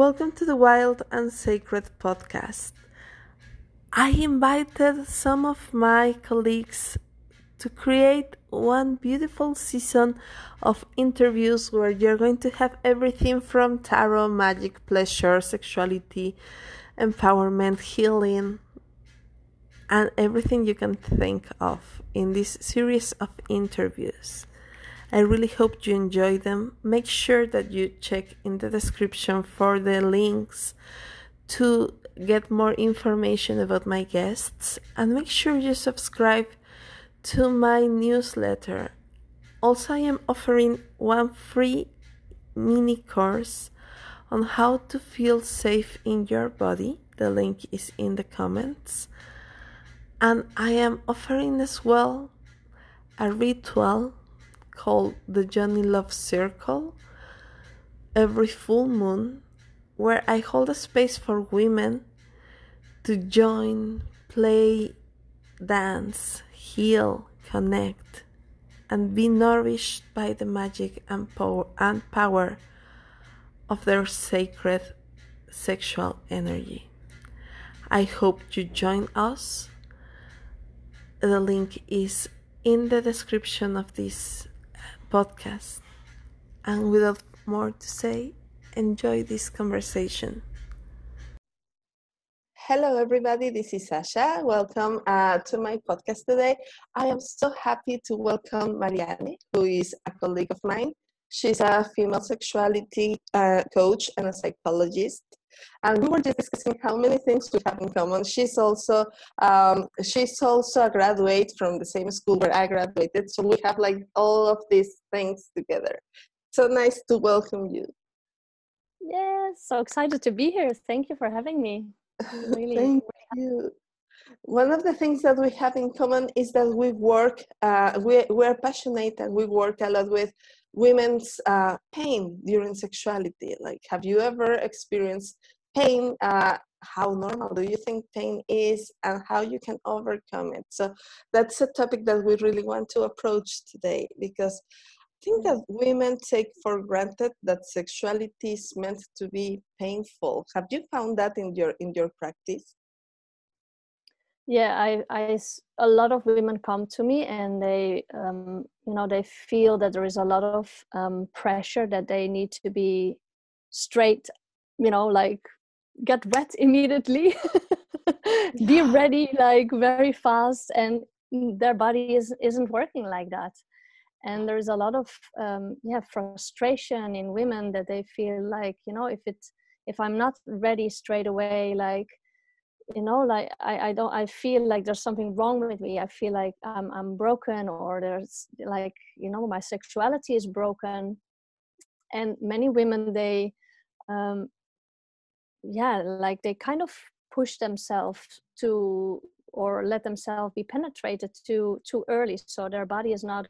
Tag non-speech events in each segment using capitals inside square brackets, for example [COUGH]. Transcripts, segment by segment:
Welcome to the Wild and Sacred podcast. I invited some of my colleagues to create one beautiful season of interviews where you're going to have everything from tarot, magic, pleasure, sexuality, empowerment, healing, and everything you can think of in this series of interviews. I really hope you enjoy them. Make sure that you check in the description for the links to get more information about my guests and make sure you subscribe to my newsletter. Also, I am offering one free mini course on how to feel safe in your body. The link is in the comments. And I am offering as well a ritual called the Yoni Love Circle every full moon, where I hold a space for women to join, play, dance, heal, connect, and be nourished by the magic and power, and power of their sacred sexual energy. I hope you join us. The link is in the description of this podcast. And without more to say, enjoy this conversation. Hello, everybody. This is Sasha. Welcome uh, to my podcast today. I am so happy to welcome Marianne, who is a colleague of mine. She's a female sexuality uh, coach and a psychologist and we were just discussing how many things we have in common. She's also um, she's also a graduate from the same school where I graduated, so we have like all of these things together. So nice to welcome you. Yeah, so excited to be here. Thank you for having me. [LAUGHS] Really, Thank you. One of the things that we have in common is that we work, uh, we, we're passionate and we work a lot with women's uh, pain during sexuality. Like, have you ever experienced pain? Uh, how normal do you think pain is and how you can overcome it? So, that's a topic that we really want to approach today because I think that women take for granted that sexuality is meant to be painful. Have you found that in your in your practice? Yeah I, I a lot of women come to me and they um, you know they feel that there is a lot of um, pressure that they need to be straight you know like get wet [LAUGHS] immediately. Be ready like very fast and their body is isn't working like that. And there's a lot of um, yeah frustration in women that they feel like you know if it if i'm not ready straight away like you know like I, I don't i feel like there's something wrong with me. I feel like I'm, I'm broken or there's like you know my sexuality is broken. And many women they um yeah like they kind of push themselves to or let themselves be penetrated too too early. So their body is not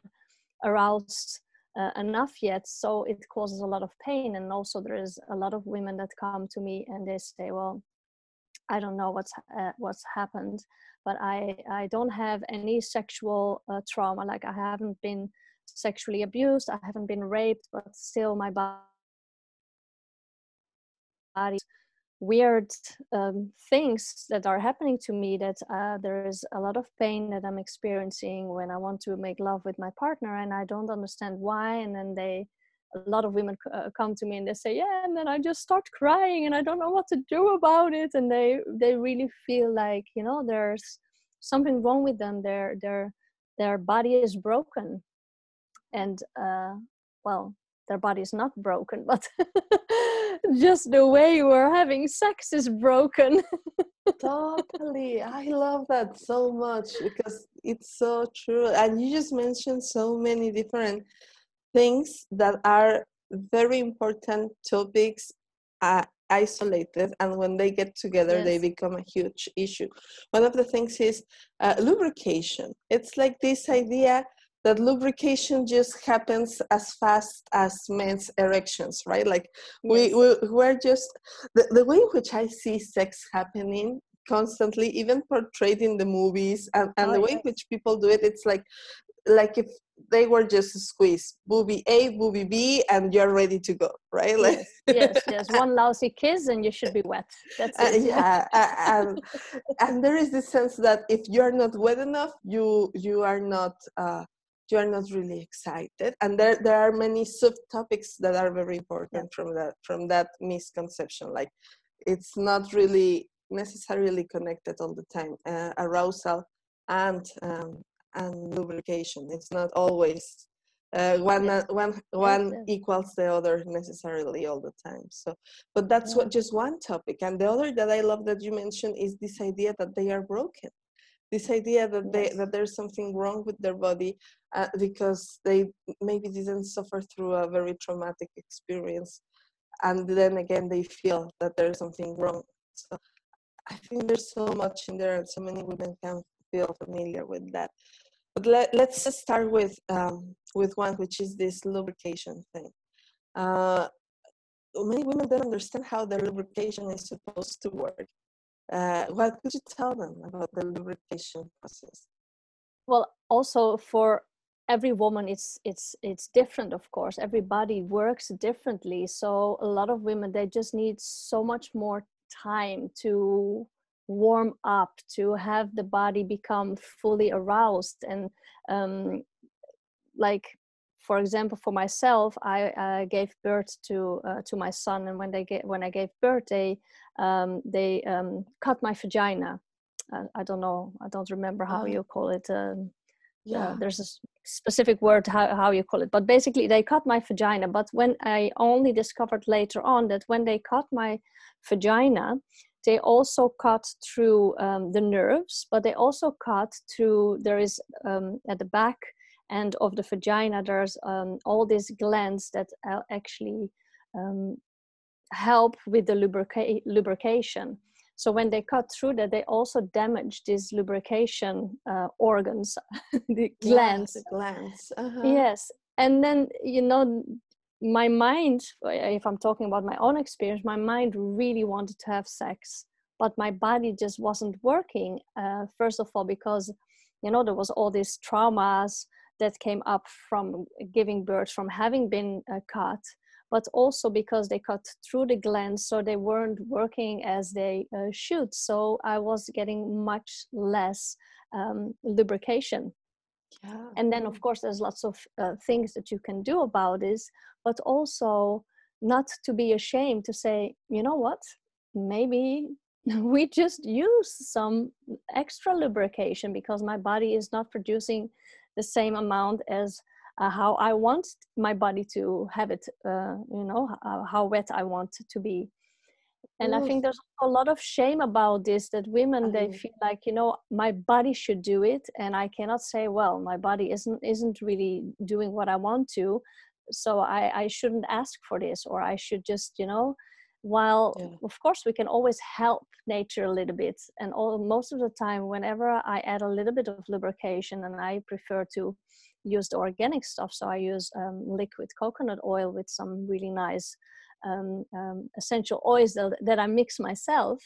aroused uh, enough yet. So it causes a lot of pain. And also there is a lot of women that come to me and they say well I don't know what's uh, what's happened, but I I don't have any sexual uh, trauma. Like I haven't been sexually abused. I haven't been raped, but still my body weird um, things that are happening to me that uh, there is a lot of pain that i'm experiencing when i want to make love with my partner and i don't understand why and then they a lot of women uh, come to me and they say yeah and then i just start crying and i don't know what to do about it. And they they really feel like you know there's something wrong with them. Their their their body is broken. And uh well their body is not broken [LAUGHS] but just the way we're having sex is broken. Totally. I love that so much because it's so true. And you just mentioned so many different things that are very important topics uh, isolated and when they get together yes. they become a huge issue one of the things is uh, lubrication it's like this idea that lubrication just happens as fast as men's erections right like yes. we, we we're just the, the way in which i see sex happening constantly even portrayed in the movies and, and oh, the way yes. in which people do it it's like like if they were just squeezed booby a booby b and you're ready to go right? Like yes yes, [LAUGHS] one lousy kiss and you should be wet. That's uh, it. uh, yeah and, and there is this sense that if you're not wet enough you you are not uh, you are not really excited. And there there are many subtopics that are very important yeah. from that from that misconception. Like it's not really necessarily connected all the time uh, arousal and um, and lubrication it's not always uh, one yes. uh, one one yes. equals the other necessarily all the time so but that's yeah. what just one topic and the other that i love that you mentioned is this idea that they are broken this idea that they that there's something wrong with their body uh, because they maybe didn't suffer through a very traumatic experience and then again they feel that there's something wrong so i think there's so much in there and so many women can feel familiar with that. But let, let's start with um, with one which is this lubrication thing. Uh, many women don't understand how the lubrication is supposed to work. Uh, what could you tell them about the lubrication process? Well also for every woman it's it's it's different of course. Everybody works differently. So a lot of women they just need so much more time to warm up to have the body become fully aroused. And um, like for example for myself i uh, gave birth to uh, to my son and when they get when i gave birth they um, they um, cut my vagina. Uh, i don't know i don't remember how uh-huh. you call it um, yeah. there's a specific word how, how you call it. But basically they cut my vagina. But when i only discovered later on that when they cut my vagina they also cut through um, the nerves but they also cut through there is um, at the back end of the vagina there's um, all these glands that actually um, help with the lubrica- lubrication so when they cut through that they also damage these lubrication uh, organs [LAUGHS] the glands yeah, the glands uh-huh. yes and then you know my mind if i'm talking about my own experience my mind really wanted to have sex but my body just wasn't working uh, first of all because you know there was all these traumas that came up from giving birth from having been uh, cut but also because they cut through the glands so they weren't working as they uh, should. So i was getting much less um, lubrication and then of course there's lots of uh, things that you can do about this but also not to be ashamed to say you know what maybe [LAUGHS] we just use some extra lubrication because my body is not producing the same amount as uh, how I want my body to have it, uh, you know, uh, how wet I want to be. And I think there's a lot of shame about this that women they feel like you know my body should do it, and I cannot say well my body isn't isn't really doing what I want to, so I I shouldn't ask for this or I should just you know while yeah. of course we can always help nature a little bit and all most of the time whenever i add a little bit of lubrication and i prefer to use the organic stuff so i use um, liquid coconut oil with some really nice um, um, essential oils that, that i mix myself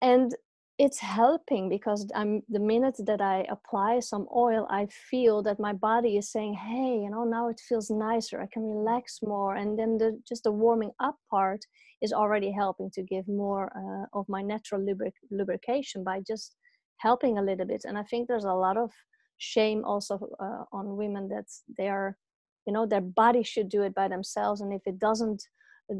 and it's helping because I'm the minute that I apply some oil, I feel that my body is saying, "Hey, you know, now it feels nicer. I can relax more." And then the just the warming up part is already helping to give more uh, of my natural lubric- lubrication by just helping a little bit. And I think there's a lot of shame also uh, on women that they are, you know, their body should do it by themselves, and if it doesn't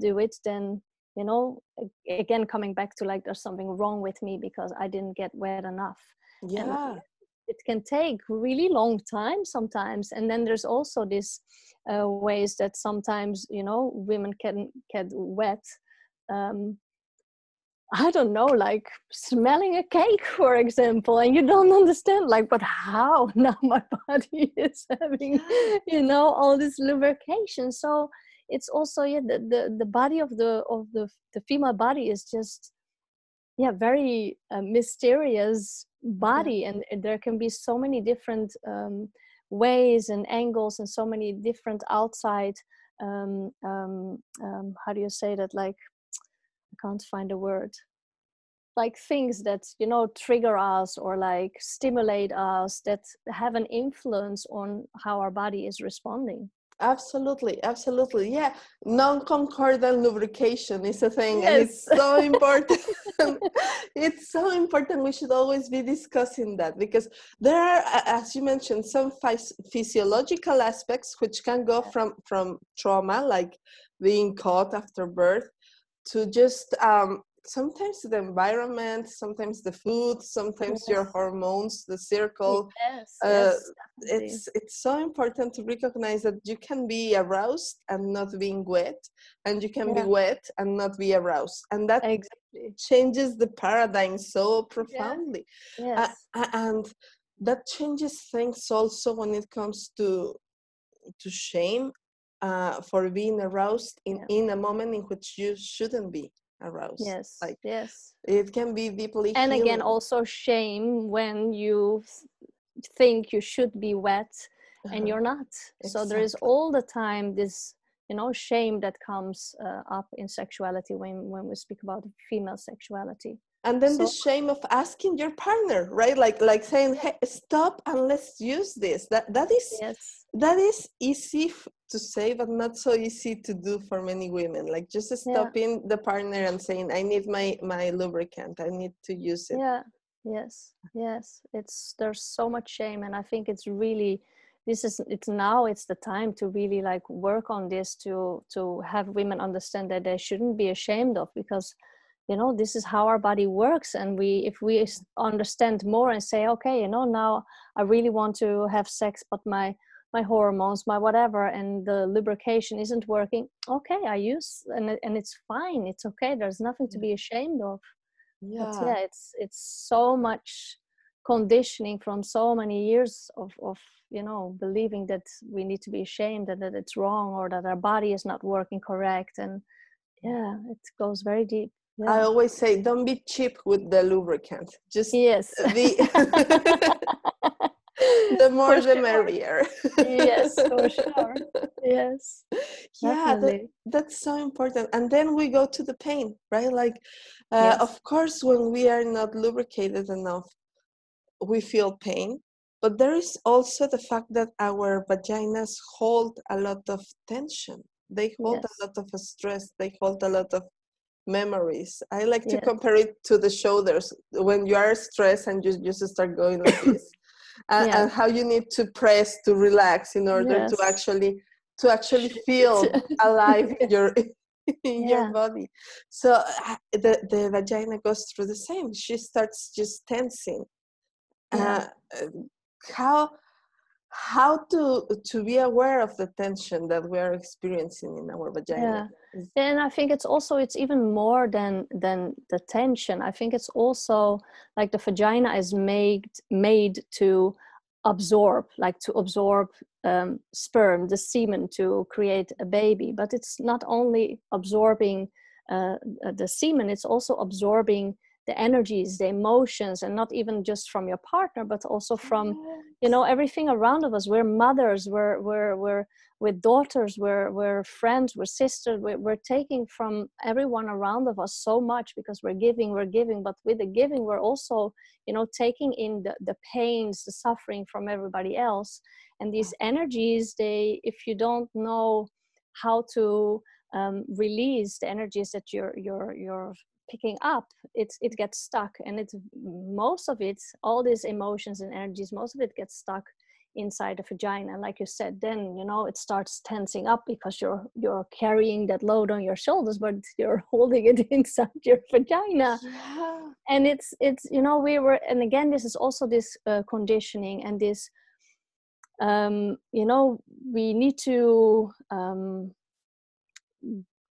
do it, then you know again coming back to like there's something wrong with me because i didn't get wet enough. Yeah. and it can take really long time sometimes. And then there's also this uh, ways that sometimes you know women can get wet um, I don't know, like smelling a cake, for example, and you don't understand, like, but how? [LAUGHS] Now my body [LAUGHS] is having, you know, all this lubrication. So it's also yeah the, the the body of the of the the female body is just yeah very uh, mysterious body and, there can be so many different um, ways and angles and so many different outside um, um, um, how do you say that like can't find a word. Like things that you know trigger us or like stimulate us that have an influence on how our body is responding. Absolutely absolutely yeah. Non-concordant lubrication is a thing yes. and it's so important [LAUGHS] [LAUGHS] it's so important we should always be discussing that because there are as you mentioned some physiological aspects which can go from from trauma like being caught after birth to just um, sometimes the environment, sometimes the food, sometimes yes. your hormones, the circle. Yes, uh, yes, it's it's so important to recognize that you can be aroused and not being wet, and you can yeah. be wet and not be aroused, and that exactly. changes the paradigm so profoundly. Yes. Uh, and that changes things also when it comes to to shame uh, for being aroused in, yeah. in a moment in which you shouldn't be aroused. Yes. Like yes. It can be deeply And healing. again also shame when you think you should be wet uh-huh. and you're not. Exactly. So there is all the time this you know shame that comes uh, up in sexuality when when we speak about female sexuality and then so, the shame of asking your partner right like like saying hey stop and let's use this that that is yes. That is easy to say but not so easy to do for many women. Like just stopping yeah. the partner and saying i need my my lubricant. I need to use it. Yeah. Yes. Yes. It's there's so much shame and i think it's really this is it's now it's the time to really like work on this to to have women understand that they shouldn't be ashamed of because you know this is how our body works and we if we understand more and say okay you know now i really want to have sex but my my hormones my whatever and the lubrication isn't working okay i use and, and it's fine it's okay there's nothing to be ashamed of yeah but yeah it's it's so much conditioning from so many years of of you know believing that we need to be ashamed and that it's wrong or that our body is not working correct and yeah it goes very deep yeah. I always say, don't be cheap with the lubricant. Just yes, the [LAUGHS] [LAUGHS] the [LAUGHS] more for the sure. merrier. Yes for sure. [LAUGHS] Yes. Yeah that, that's so important. And then we go to the pain right? Like uh, yes. of course when we are not lubricated enough we feel pain. But there is also the fact that our vaginas hold a lot of tension. They hold yes. a lot of stress. They hold a lot of memories. I like to yes. compare it to the shoulders. When you are stressed and you just start going like this and, yeah. and how you need to press to relax in order yes. to actually to actually [LAUGHS] feel [LAUGHS] alive in your in yeah. your body so uh, the the vagina goes through the same she starts just tensing yeah. uh, how how to to be aware of the tension that we are experiencing in our vagina. And i think it's also it's even more than than the tension. I think it's also like the vagina is made made to absorb like to absorb um, sperm the semen to create a baby. But it's not only absorbing uh, the semen it's also absorbing the energies the emotions and not even just from your partner but also from you know everything around of us. We're mothers we're we're we're with daughters we're we're friends we're sisters. We're, we're taking from everyone around of us so much because we're giving we're giving. But with the giving we're also you know taking in the, the pains the suffering from everybody else. And these energies they if you don't know how to um, release the energies that you're you're you're picking up it it gets stuck and it's most of it all these emotions and energies most of it gets stuck inside the vagina and like you said then you know it starts tensing up because you're you're carrying that load on your shoulders but [LAUGHS] you're holding it [LAUGHS] inside your vagina yeah. and it's it's you know we were and again this is also this uh, conditioning and this um you know we need to um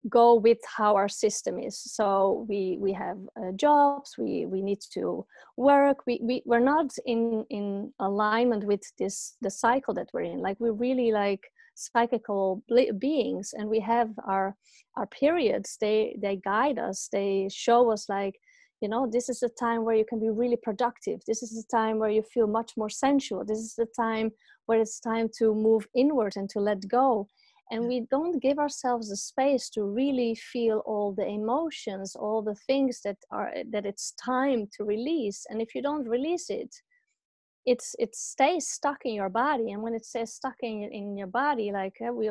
go with how our system is. So we we have uh, jobs we we need to work. We, we we're not in in alignment with this the cycle that we're in. Like we're really like psychical beings and we have our our periods. They they guide us. They show us like you know this is the time where you can be really productive. This is the time where you feel much more sensual. This is the time where it's time to move inward and to let go and we don't give ourselves the space to really feel all the emotions all the things that are that it's time to release and if you don't release it it's it stays stuck in your body and when it stays stuck in, in your body like uh, we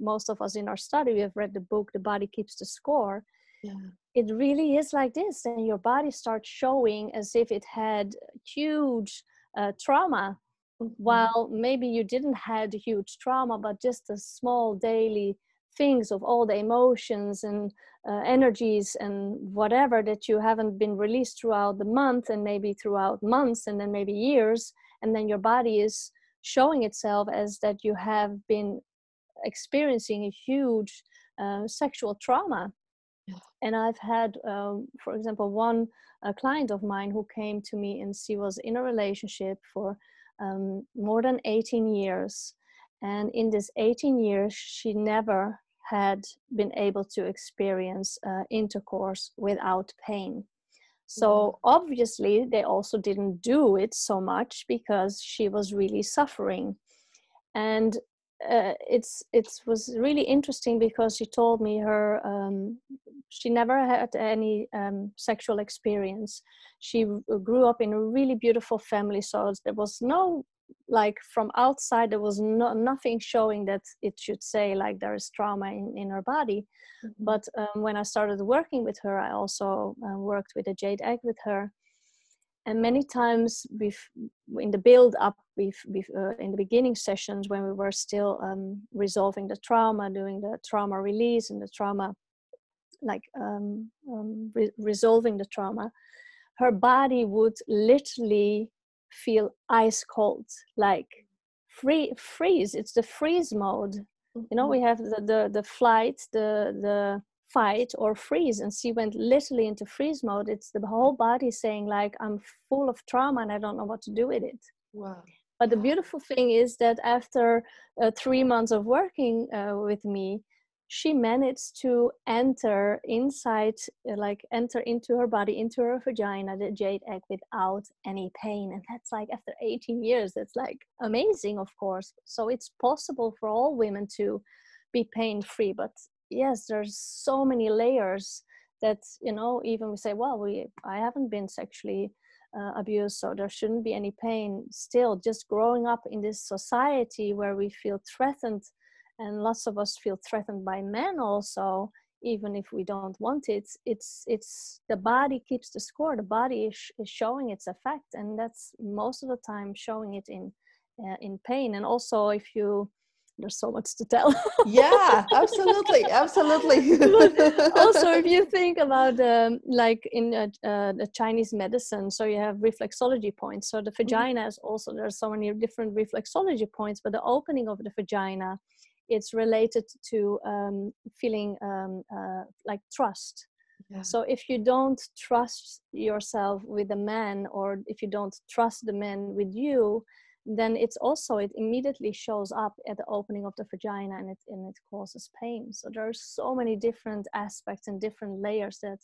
most of us in our study we have read the book the body keeps the score yeah. it really is like this and your body starts showing as if it had huge uh, trauma. While maybe you didn't had huge trauma but just a small daily things of all the emotions and uh, energies and whatever that you haven't been released throughout the month and maybe throughout months and then maybe years and then your body is showing itself as that you have been experiencing a huge uh, sexual trauma. And i've had um, for example one a client of mine who came to me and she was in a relationship for um, more than 18 years. And in this 18 years she never had been able to experience uh, intercourse without pain. So mm-hmm. obviously they also didn't do it so much because she was really suffering. And uh, it's it was really interesting because she told me her um, she never had any um, sexual experience. She grew up in a really beautiful family so there was no like from outside there was no, nothing showing that it should say like there is trauma in, in her body. Mm-hmm. but um, when i started working with her i also uh, worked with a jade egg with her and many times in the build up uh, in the beginning sessions when we were still um, resolving the trauma doing the trauma release and the trauma like um, um, re- resolving the trauma her body would literally feel ice cold like free freeze it's the freeze mode you know we mm-hmm. have the the, the flight the the fight or freeze and she went literally into freeze mode. It's the whole body saying like i'm full of trauma and i don't know what to do with it. Wow. But the beautiful thing is that after uh, three months of working uh, with me she managed to enter inside uh, like enter into her body into her vagina the jade egg without any pain. And that's like after 18 years that's like amazing of course. So it's possible for all women to be pain free but yes there's so many layers that you know even we say well we i haven't been sexually uh, abused so there shouldn't be any pain. Still just growing up in this society where we feel threatened and lots of us feel threatened by men also even if we don't want it it's it's the body keeps the score the body is, is showing its effect and that's most of the time showing it in uh, in pain. And also if you there's so much to tell yeah absolutely absolutely [LAUGHS] also if you [LAUGHS] think about um, like in uh, uh, the chinese medicine so you have reflexology points so the mm-hmm. vagina is also there's so many different reflexology points but the opening of the vagina it's related to um, feeling um, uh, like trust yeah. so if you don't trust yourself with a man or if you don't trust the man with you then it's also it immediately shows up at the opening of the vagina and it and it causes pain so there are so many different aspects and different layers that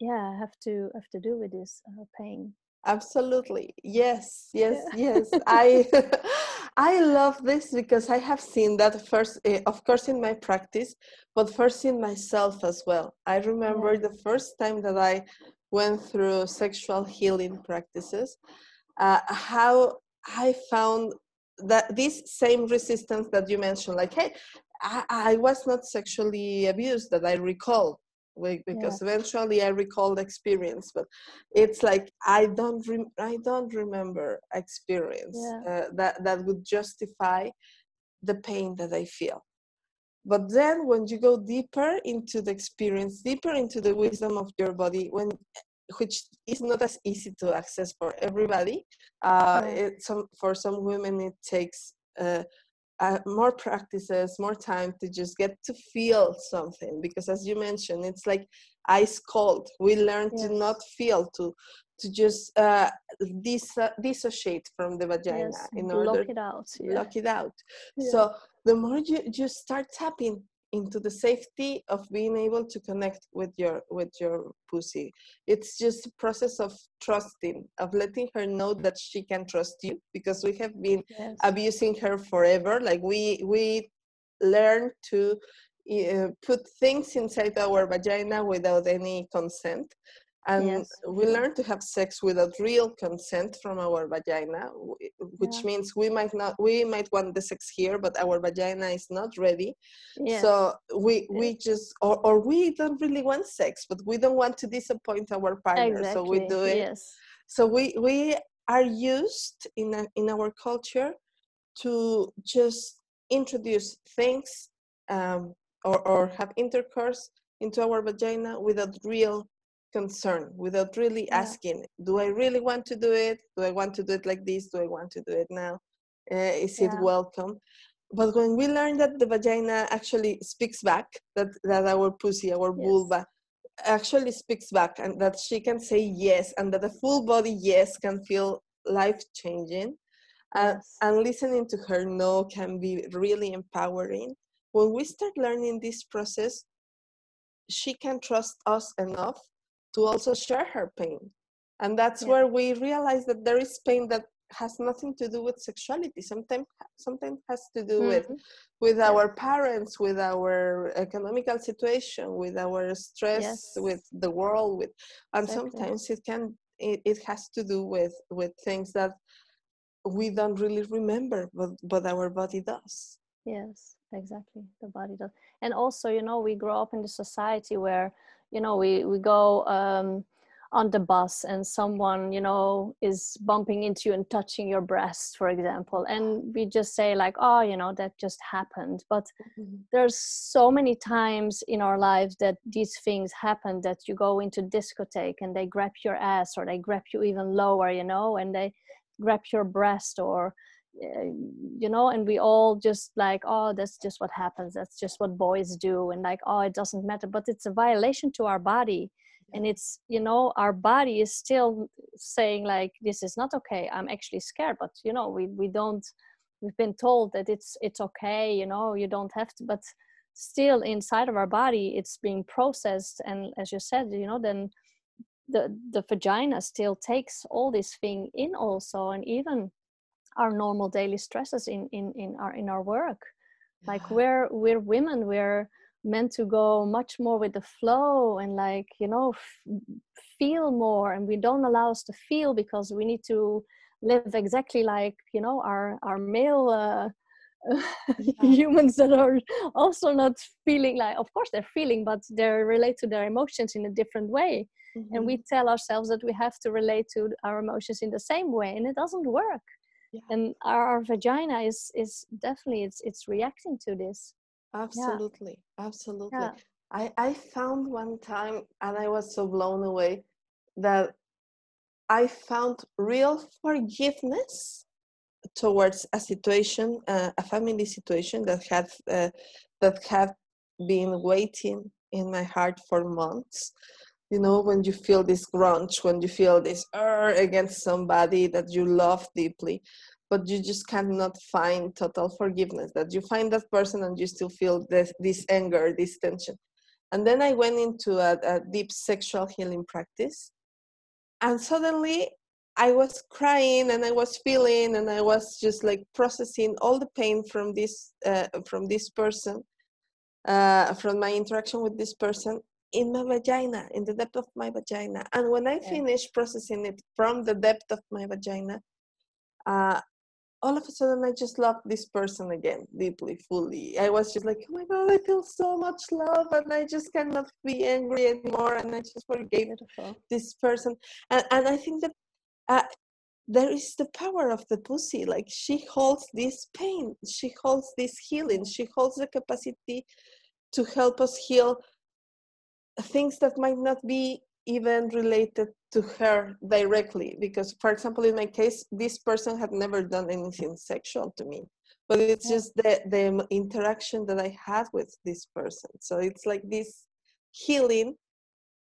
yeah have to have to do with this uh, pain absolutely yes [LAUGHS] yes yeah. yes i [LAUGHS] i love this because i have seen that first eh, of course in my practice but first in myself as well i remember yeah. the first time that i went through sexual healing practices uh, how I found that this same resistance that you mentioned, like, hey, I, I was not sexually abused that I recall because yeah. eventually I recall the experience, but it's like I don't rem- I don't remember experience yeah. uh, that that would justify the pain that I feel. But then when you go deeper into the experience, deeper into the wisdom of your body, when which is not as easy to access for everybody. Uh, it, some, for some women, it takes uh, uh, more practices, more time to just get to feel something. Because as you mentioned, it's like ice cold. We learn yes. to not feel, to to just uh, dis- dissociate from the vagina yes, in order lock it out. Yeah. Lock it out. Yeah. So the more you, you start tapping into the safety of being able to connect with your with your pussy. It's just a process of trusting of letting her know that she can trust you because we have been yes. abusing her forever. Like we we learn to uh, put things inside our vagina without any consent and Yes. we learn to have sex without real consent from our vagina which Yeah. means we might not we might want the sex here but our vagina is not ready Yes. so we we just or, or we don't really want sex but we don't want to disappoint our partner exactly. so we do it Yes. so we we are used in a, in our culture to just introduce things um, or, or have intercourse into our vagina without real concern without really Yeah. asking do i really want to do it do i want to do it like this do i want to do it now uh, is it welcome but when we learn that the vagina actually speaks back that that our pussy our Yes. vulva actually speaks back and that she can say yes and that a full body yes can feel life changing uh, Yes. and listening to her no can be really empowering when we start learning this process she can trust us enough to also share her pain and that's Yeah. where we realize that there is pain that has nothing to do with sexuality sometimes sometimes has to do with Mhm. with Yeah. our parents with our economical situation with our stress Yes. with the world with and Exactly. sometimes it can it, it has to do with with things that we don't really remember but but our body does Yes, exactly. The body does. And also, you know, we grow up in the society where, you know, we, we go um, on the bus and someone, you know, is bumping into you and touching your breast, for example. And we just say, like, oh, you know, that just happened. But there's so many times in our lives that these things happen that you go into discotheque and they grab your ass or they grab you even lower, you know, and they grab your breast or Eh, you know and we all just like oh that's just what happens that's just what boys do and like oh it doesn't matter but it's a violation to our body and it's you know our body is still saying like this is not okay i'm actually scared but you know we we don't we've been told that it's it's okay you know you don't have to but still inside of our body it's being processed and as you said you know then the the vagina still takes all this thing in also and even our normal daily stresses in in in our in our work. Like Yeah. we're we're women we're meant to go much more with the flow and like you know f- feel more and we don't allow us to feel because we need to live exactly like you know our our male uh, [LAUGHS] humans that are also not feeling like of course they're feeling but they relate to their emotions in a different way. And we tell ourselves that we have to relate to our emotions in the same way and it doesn't work Yeah. and our, our vagina is is definitely it's it's reacting to this absolutely absolutely Yeah. i i found one time and i was so blown away that i found real forgiveness towards a situation uh, a family situation that had uh, that had been waiting in my heart for months you know when you feel this grunge when you feel this "Arr" against somebody that you love deeply but you just cannot find total forgiveness that you find that person and you still feel this, this anger this tension. And then i went into a, a deep sexual healing practice and suddenly i was crying and i was feeling and i was just like processing all the pain from this uh, from this person uh, from my interaction with this person in my vagina in the depth of my vagina. And when i Yeah. finished processing it from the depth of my vagina uh, all of a sudden i just loved this person again deeply fully. I was just like oh my god i feel so much love and i just cannot be angry anymore and i just forgave beautiful. this person. And, and i think that uh, there is the power of the pussy like she holds this pain she holds this healing she holds the capacity to help us heal things that might not be even related to her directly because for example in my case this person had never done anything sexual to me but it's just the the interaction that i had with this person. So it's like this healing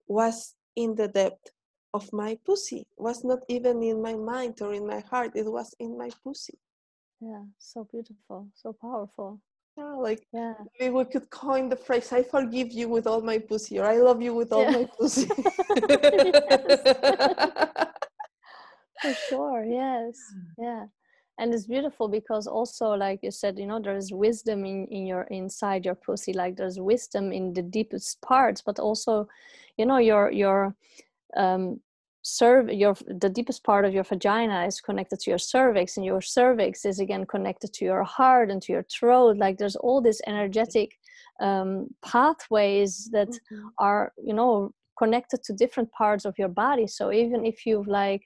was in the depth of my pussy was not even in my mind or in my heart it was in my pussy. Yeah so beautiful so powerful yeah, like yeah. maybe we could coin the phrase i forgive you with all my pussy or i love you with all Yeah. my pussy. [LAUGHS] For sure [LAUGHS] yes. Yeah. And it's beautiful because also like you said you know there's wisdom in, in your inside your pussy like there's wisdom in the deepest parts but also you know your your um serve your the deepest part of your vagina is connected to your cervix and your cervix is again connected to your heart and to your throat like there's all these energetic um, pathways that mm-hmm. are you know connected to different parts of your body so even if you've like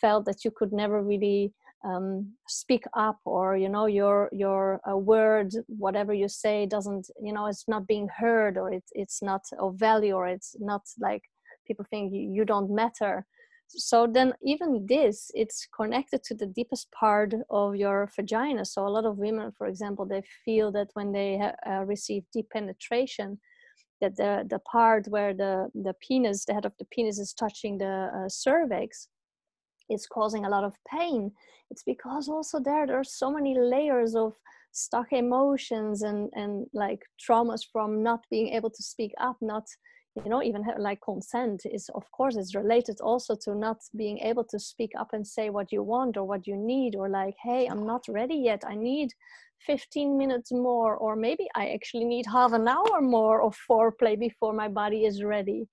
felt that you could never really um, speak up or you know your your uh, word whatever you say doesn't you know it's not being heard or it's it's not of value or it's not like people think you, you don't matter so then even this it's connected to the deepest part of your vagina. So a lot of women for example they feel that when they uh, receive deep penetration that the the part where the the penis the head of the penis is touching the uh, cervix is causing a lot of pain. It's because also there there are so many layers of stuck emotions and and like traumas from not being able to speak up not you know even like consent is of course is related also to not being able to speak up and say what you want or what you need or like hey i'm not ready yet. I need 15 minutes more or maybe i actually need half an hour more of foreplay before my body is ready.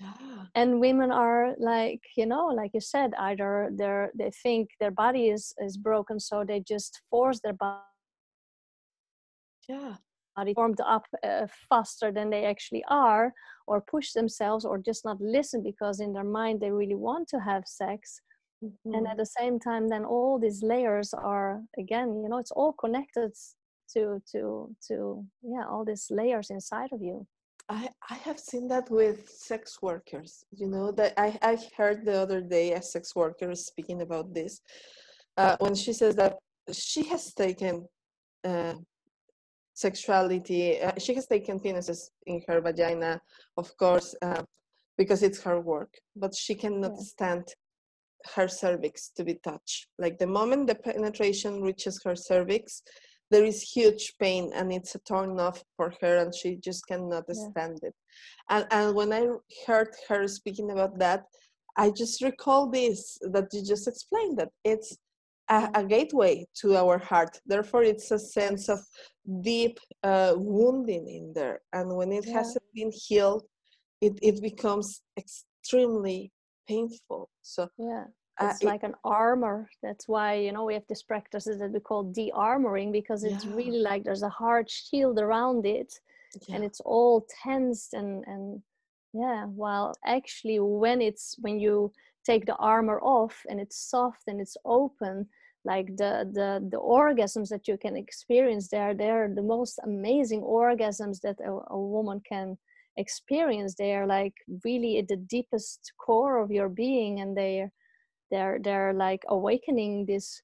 Yeah. and women are like you know like you said either they're they think their body is is broken so they just force their body yeah body formed up uh, faster than they actually are or push themselves or just not listen because in their mind they really want to have sex mm-hmm. and at the same time then all these layers are again you know it's all connected to to to yeah all these layers inside of you I, I have seen that with sex workers. You know that I, I heard the other day a sex worker speaking about this uh, when she says that she has taken uh, sexuality. Uh, she has taken penises in her vagina, of course, uh, because it's her work. But she cannot yeah. stand her cervix to be touched. Like the moment the penetration reaches her cervix, there is huge pain and it's a turn off for her and she just cannot yeah. stand it and and when i heard her speaking about that i just recall this that you just explained that it's a, a gateway to our heart therefore it's a sense of deep uh, wounding in there and when it yeah. hasn't been healed it, it becomes extremely painful so yeah uh, it's uh, like it, an armor that's why you know we have this practice that we call de-armoring because it's yeah. really like there's a hard shield around it yeah. and it's all tensed and and yeah while actually when it's when you take the armor off and it's soft and it's open like the the the orgasms that you can experience there they're the most amazing orgasms that a, a woman can experience. They're like really at the deepest core of your being and they're they're they're like awakening this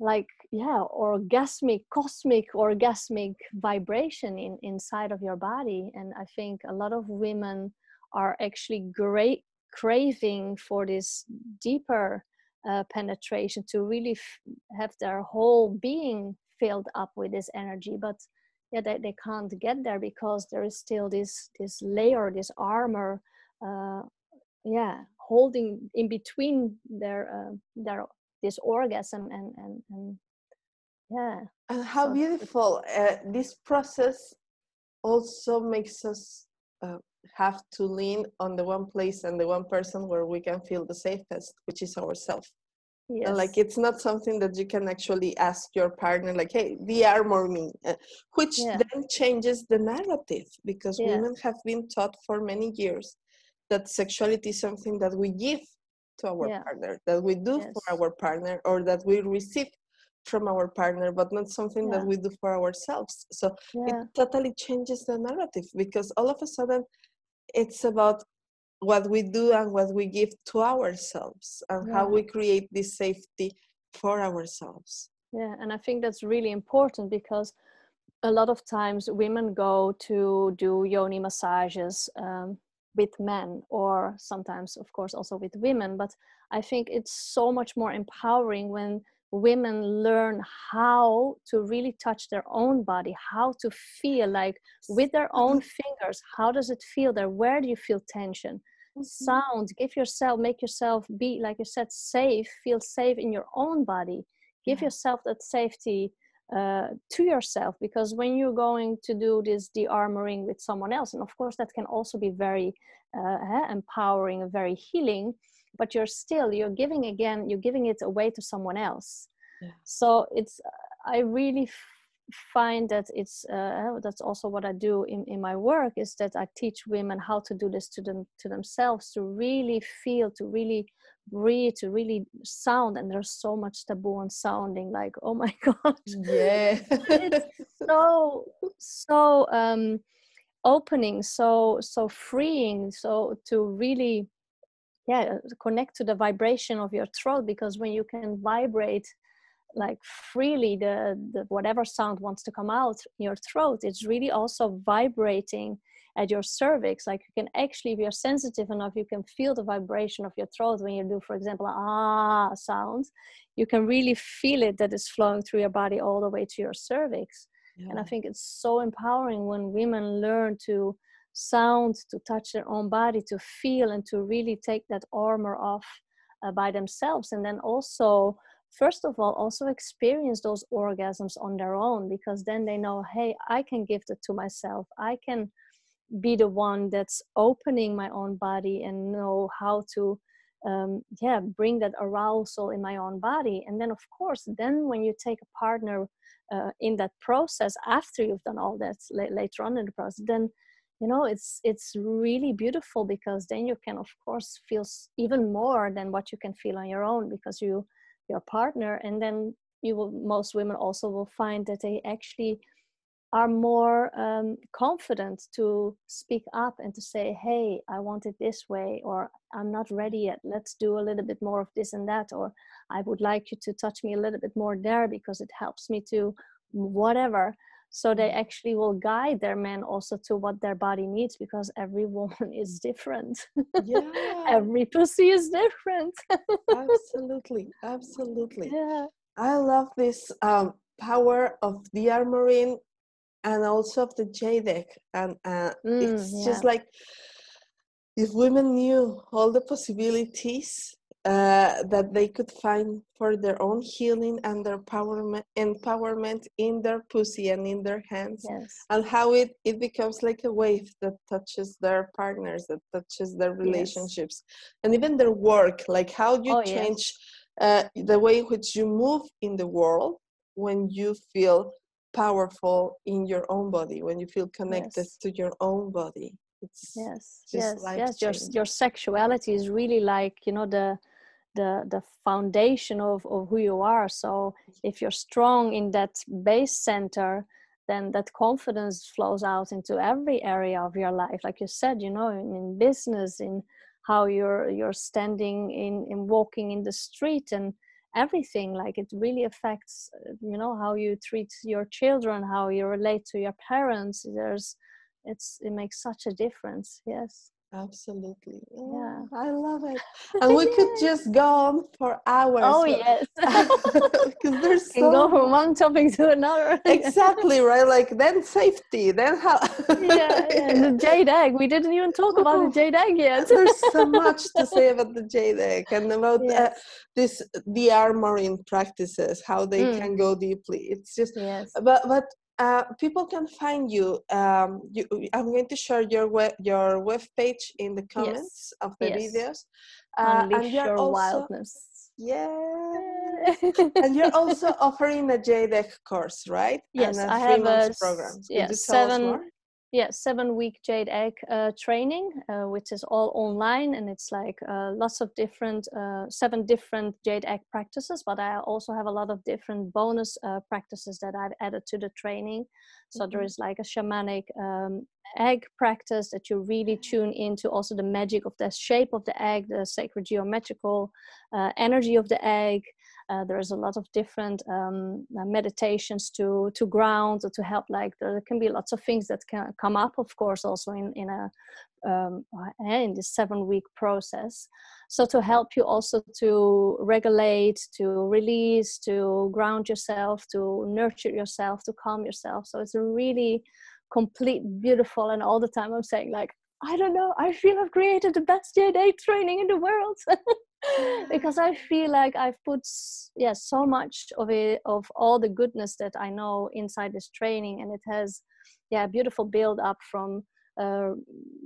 like yeah orgasmic cosmic orgasmic vibration in inside of your body. And i think a lot of women are actually great craving for this deeper uh, penetration to really f- have their whole being filled up with this energy but yeah they, they can't get there because there is still this this layer this armor uh, yeah holding in between their uh, their this orgasm and and, and yeah. And how so beautiful uh, this process also makes us uh, have to lean on the one place and the one person where we can feel the safest which is ourselves yes. And like it's not something that you can actually ask your partner like hey de-armor me uh, which yeah. then changes the narrative because yeah. women have been taught for many years that sexuality is something that we give to our yeah. partner, that we do yes. for our partner, or that we receive from our partner, but not something that we do for ourselves. So it totally changes the narrative because all of a sudden it's about what we do and what we give to ourselves and how we create this safety for ourselves. Yeah, and I think that's really important because a lot of times women go to do yoni massages um, with men or sometimes of course also with women but i think it's so much more empowering when women learn how to really touch their own body how to feel like with their own fingers how does it feel there where do you feel tension mm-hmm. sound give yourself make yourself be like you said safe feel safe in your own body give yeah. yourself that safety uh, to yourself because when you're going to do this de-armoring with someone else and of course that can also be very uh, empowering and very healing but you're still you're giving again you're giving it away to someone else. Yeah. so it's i really find that it's uh, that's also what i do in, in my work is that i teach women how to do this to them to themselves to really feel to really breathe to really sound and there's so much taboo on sounding like oh my [LAUGHS] god. Yeah. It's so so um opening so so freeing so to really yeah connect to the vibration of your throat because when you can vibrate like freely the, the whatever sound wants to come out in your throat it's really also vibrating at your cervix. Like you can actually if you're sensitive enough you can feel the vibration of your throat when you do for example ah sounds you can really feel it that is flowing through your body all the way to your cervix. Yeah. and i think it's so empowering when women learn to sound to touch their own body to feel and to really take that armor off uh, by themselves. And then also first of all also experience those orgasms on their own because then they know hey i can give it to myself. I can be the one that's opening my own body and know how to um, yeah bring that arousal in my own body. And then of course then when you take a partner uh, in that process after you've done all that later on in the process then you know it's it's really beautiful because then you can of course feel even more than what you can feel on your own because you your partner and then you will most women also will find that they actually are more um, confident to speak up and to say hey i want it this way or i'm not ready yet. Let's do a little bit more of this and that or i would like you to touch me a little bit more there because it helps me to whatever so they actually will guide their men also to what their body needs because every [LAUGHS] woman is different. Yeah. Every pussy is different. Absolutely. Absolutely. [LAUGHS] Yeah. I love this um, power of the armoring and also of the jade and uh, mm, it's yeah. just like if women knew all the possibilities uh, that they could find for their own healing and their empowerment, empowerment in their pussy and in their hands yes. and how it, it becomes like a wave that touches their partners that touches their relationships yes. and even their work like how you oh, change yes. uh, the way in which you move in the world when you feel powerful in your own body when you feel connected to your own body it's yes yes yes your, your sexuality is really like you know the the the foundation of, of who you are. So if you're strong in that base center then that confidence flows out into every area of your life. Like you said you know in, in business in how you're you're standing in in walking in the street and everything like it really affects uh, you know how you treat your children how you relate to your parents. There's it's it makes such a difference. Yes Absolutely. Yeah. I love it. [LAUGHS] And we could just go on for hours. Oh, yes. [LAUGHS] Because there's [LAUGHS] so... go from one topic to another. exactly, right? Like then safety, then how. yeah, yeah, the jade egg. We didn't even talk about the jade egg yet. there's so much to say about the jade egg and about uh, yes. uh, this, the armoring practices, how they mm. can go deeply. It's just, yes. but, but uh, people can find you. Um, you. I'm going to share your web your web page in the comments yes. of the yes. videos. Uh, Unleash and your also, wildness. Yeah. [LAUGHS] and you're also offering a jade egg course, right? Yes, I have a program. Yeah, seven yeah seven week jade egg uh, training uh, which is all online and it's like uh, lots of different uh, seven different jade egg practices but i also have a lot of different bonus uh, practices that i've added to the training so mm-hmm. there is like a shamanic um, egg practice that you really tune into also the magic of the shape of the egg the sacred geometrical uh, energy of the egg uh, there's a lot of different um, uh, meditations to to ground or to help like there can be lots of things that can come up of course also in in a um, uh, in this seven week process so to help you also to regulate to release to ground yourself to nurture yourself to calm yourself so it's a really complete beautiful and all the time i'm saying like I don't know. I feel I've created the best jade egg training in the world [LAUGHS] [LAUGHS] because I feel like I've put yeah so much of it of all the goodness that I know inside this training, and it has yeah beautiful build up from uh,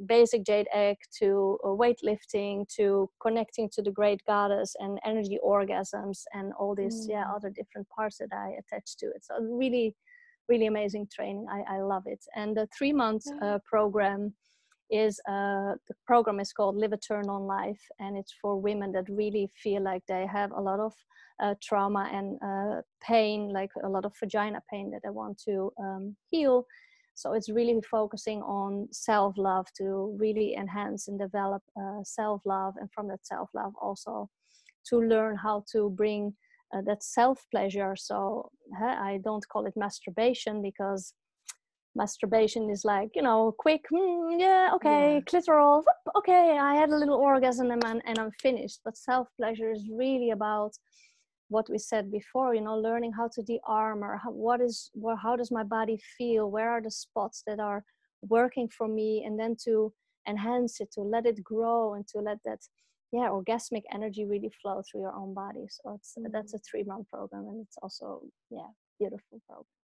basic jade egg to uh, weightlifting to connecting to the great goddess and energy orgasms and all these mm. yeah other different parts that I attach to it. So really, really amazing training. I, I love it. And the three month uh, program is uh, the program is called Live a Turn on Life, and it's for women that really feel like they have a lot of uh, trauma and uh, pain, like a lot of vagina pain that they want to um, heal. So it's really focusing on self love to really enhance and develop uh, self love, and from that self love also to learn how to bring uh, that self pleasure. So I don't call it masturbation because masturbation is like you know quick mm, yeah okay yeah. clitoral whoop, okay i had a little orgasm and, I'm, and i'm finished. But self pleasure is really about what we said before you know learning how to de-armor how, what is well, how does my body feel? Where are the spots that are working for me? And then to enhance it to let it grow and to let that yeah orgasmic energy really flow through your own body. So it's mm-hmm. that's a three month program and it's also yeah beautiful program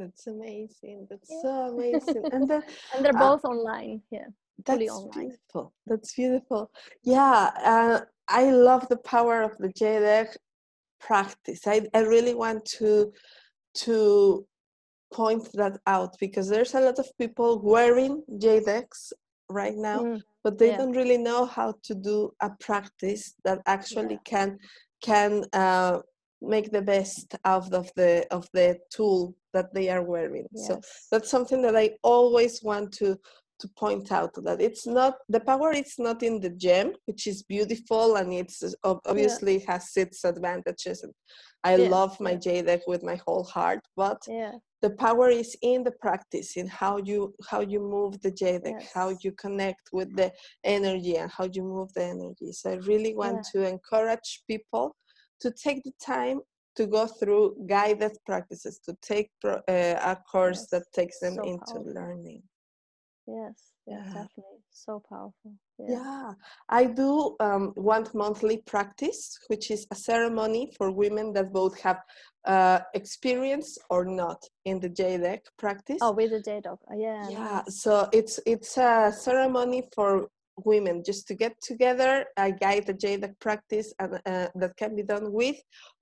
that's amazing. That's yeah. so amazing. And [LAUGHS] then and they're uh, both uh, online. Yeah. That's online. beautiful. That's beautiful. Yeah. Uh, I love the power of the jade egg practice. I, I really want to to point that out because there's a lot of people wearing jade eggs right now, mm, but they yeah. don't really know how to do a practice that actually yeah. can can uh, make the best out of the of the tool that they are wearing yes. so that's something that i always want to to point out that it's not the power it's not in the gem which is beautiful and it's obviously yeah. has its advantages and i yeah. love my yeah. jade egg with my whole heart but yeah. the power is in the practice in how you how you move the jade egg yes. how you connect with the energy and how you move the energy so i really want to encourage people to take the time to go through guided practices, to take pro, uh, a course yes. that takes them so into powerful. learning. Yes, yeah. definitely. So powerful. Yeah, yeah. I do um, one monthly practice, which is a ceremony for women that both have uh, experience or not in the jade egg practice. Oh, with the jade egg, yeah. Yeah, so it's it's a ceremony for women just to get together. I guide the jade egg practice and, uh, that can be done with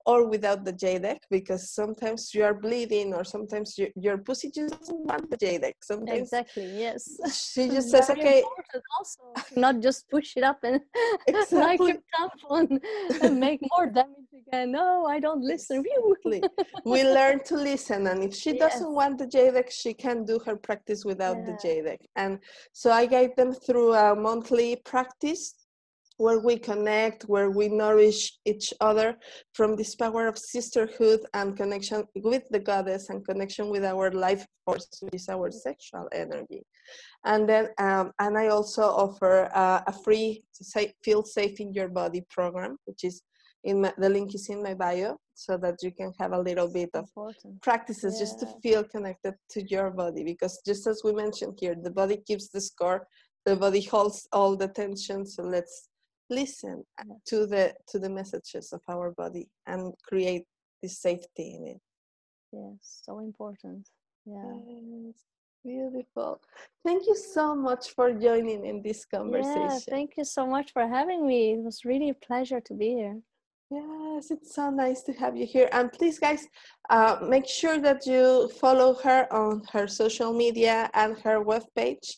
or without the jade egg because sometimes you are bleeding or sometimes you, your pussy just doesn't want the jade egg. Sometimes exactly, yes. She [LAUGHS] just says, "Okay." Also, not just push it up and [LAUGHS] exactly. like your tampon and make more [LAUGHS] damage again. No, I don't listen. Exactly. we learn to listen, and if she doesn't want the jade egg, she can do her practice without yeah. the jade egg. And so I guide them through a monthly practice where we connect, where we nourish each other from this power of sisterhood and connection with the goddess and connection with our life force, which is our sexual energy. And then, um, and I also offer uh, a free say, Feel Safe in Your Body program, which is in my, the link is in my bio so that you can have a little bit of Important. practices yeah. just to feel connected to your body because just as we mentioned here the body keeps the score the body holds all the tension so let's listen to the to the messages of our body and create this safety in it. Yes so important. Yeah. Yes, beautiful. Thank you so much for joining in this conversation. yeah, thank you so much for having me. It was really a pleasure to be here Yes, it's so nice to have you here. And please, guys, uh, make sure that you follow her on her social media and her webpage,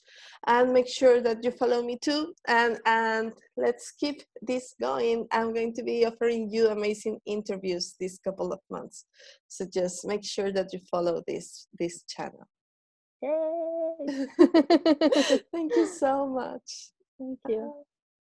and make sure that you follow me too. And and let's keep this going. I'm going to be offering you amazing interviews this couple of months, so just make sure that you follow this this channel. Yay! [LAUGHS] Thank you so much. Thank you.